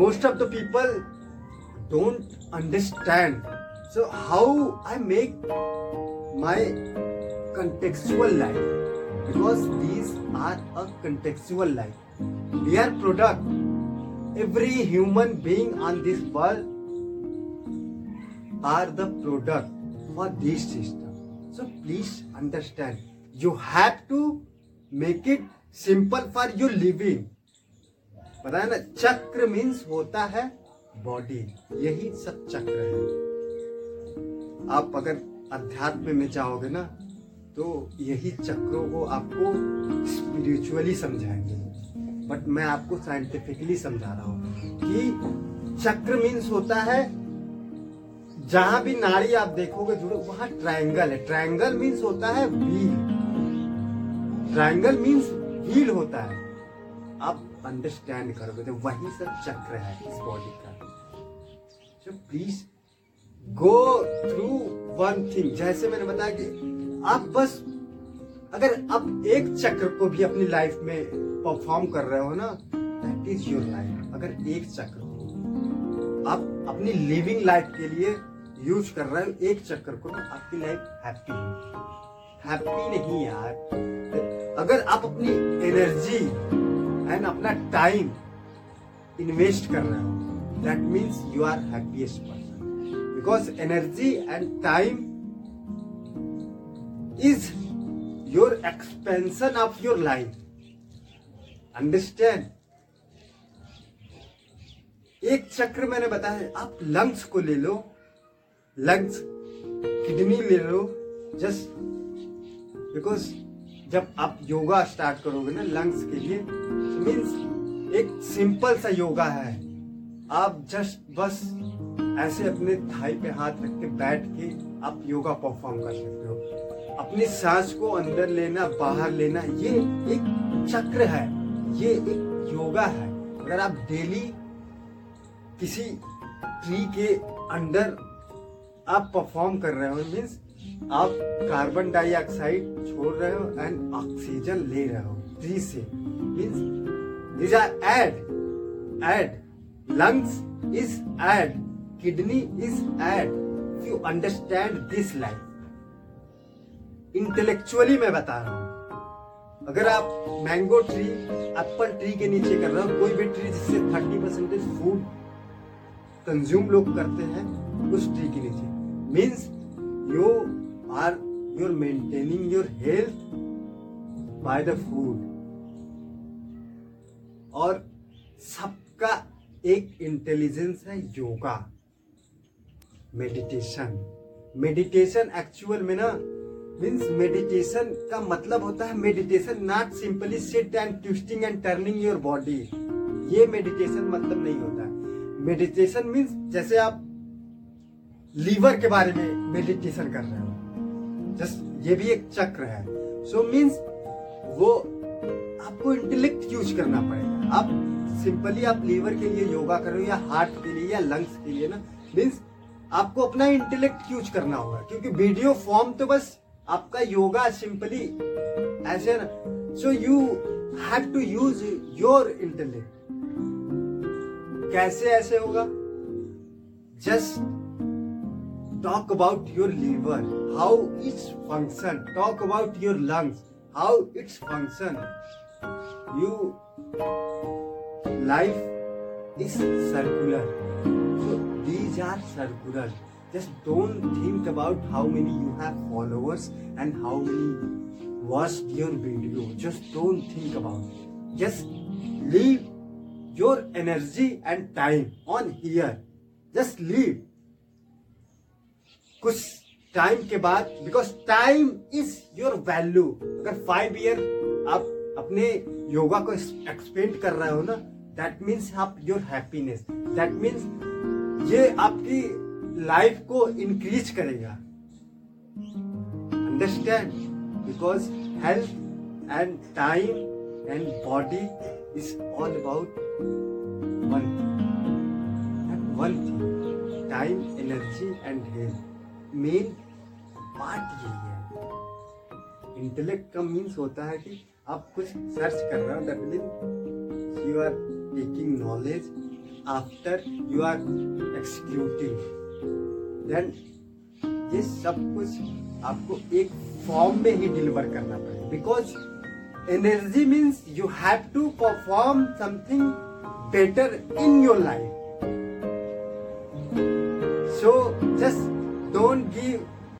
most of the people don't understand. So how i make my contextual life? Because these are a contextual life. We are product. Every human being on this world are the product for this system. So please understand. You have to make it simple for your living पता है ना चक्र means होता है body यही सब चक्र है। आप अगर अध्यात्म में जाओगे ना तो यही चक्रों को आपको स्पिरिचुअली समझाएँगे। बट मैं आपको साइंटिफिकली समझा रहा हूँ कि चक्र मीन्स होता है, जहाँ भी नाड़ी आप देखोगे, जुड़े, वहाँ ट्रायंगल है। ट्रायंगल मीन्स होता है व्हील ट्रायंगल मीन्स व्हील होता है। आप अंडरस्टैंड करोगे तो वही सब चक्र है इस बॉडी का। So please go through one thing जैसे मैंने बताया कि आप बस, अगर आप एक चक्र को भी अपनी लाइफ में परफॉर्म कर रहे हो ना दैट इज़ योर लाइफ अगर एक चक्र आप अपनी लिविंग लाइफ के लिए यूज़ कर रहे हो, एक चक्र को तो आपकी लाइफ हैप्पी हैप्पी नहीं यार। अगर आप अपनी एनर्जी एंड अपना टाइम इन्वेस्ट कर रहे हो. That means you are happiest person because energy and time is your expansion of your life understand एक चक्र मैंने बताया, आप लंग्स को ले लो. लंग्स किडनी ले लो. जस्ट बिकॉज़ जब आप योगा स्टार्ट करोगे ना लंग्स के लिए मीन्स एक सिंपल सा योगा है। आप जस्ट बस ऐसे अपने थाई पे हाथ रख के बैठ के आप योगा परफॉर्म कर सकते हो। अपनी सांस को अंदर लेना, बाहर लेना, ये एक चक्र है। ये एक योगा है। अगर आप डेली किसी ट्री के अंडर आप परफॉर्म कर रहे हो मीन्स आप कार्बन डाइऑक्साइड छोड़ रहे हो एंड ऑक्सीजन ले रहे हो। ट्री से। Means are add. Add. Lungs is add. Kidney is add. If you understand this life intellectually मैं बता रहा हूँ। अगर आप मैंगो ट्री एप्पल ट्री के नीचे कर रहे हो, कोई भी ट्री जिससे थर्टी परसेंटेज फ़ूड कंज्यूम लोग करते हैं, उस ट्री के नीचे। Means you are maintaining your health by the food और सबका एक इंटेलिजेंस है योगा मेडिटेशन मेडिटेशन एक्चुअल में ना मीन्स मेडिटेशन का मतलब होता है meditation not simply sit and twisting and turning your body ये मेडिटेशन मतलब नहीं होता मेडिटेशन मीन्स जैसे आप लीवर के बारे में मेडिटेशन कर रहे हो। जस्ट ये भी एक चक्र है। सो so मीन्स वो आपको इंटेलेक्ट यूज़ करना पड़ेगा। आप सिंपली आप लीवर के लिए योगा कर या हार्ट के लिए या लंग्स के लिए ना मीन्स आपको अपना इंटेलेक्ट यूज़ करना होगा। क्योंकि वीडियो फॉर्म तो बस आपका योगा सिंपली ऐसे ना so you have to use your intellect कैसे ऐसे होगा? Just talk about your liver how its function. Talk about your lungs how its function. You life is circular. So these are circular. Just don't think about how many you have followers and how many watched your video. Just don't think about it. Just leave your energy and time on here. Just leave. कुछ time के बाद because time is your value अगर five year आप अपने yoga को expand कर रहे हो ना दैट मीन्स आप योर हैप्पीनेस दैट मीन्स ये आपकी लाइफ को इंक्रीज करेगा. Understand because health and time and body is all about one one thing time energy and health main part यही है। इंटेलेक्ट का मीन्स होता है कि आप कुछ सर्च कर रहे हो that mean you are taking knowledge after you are executing then ये सब कुछ आपको एक फॉर्म में ही डिलीवर करना पड़ेगा। Because energy means you have to perform something better in your life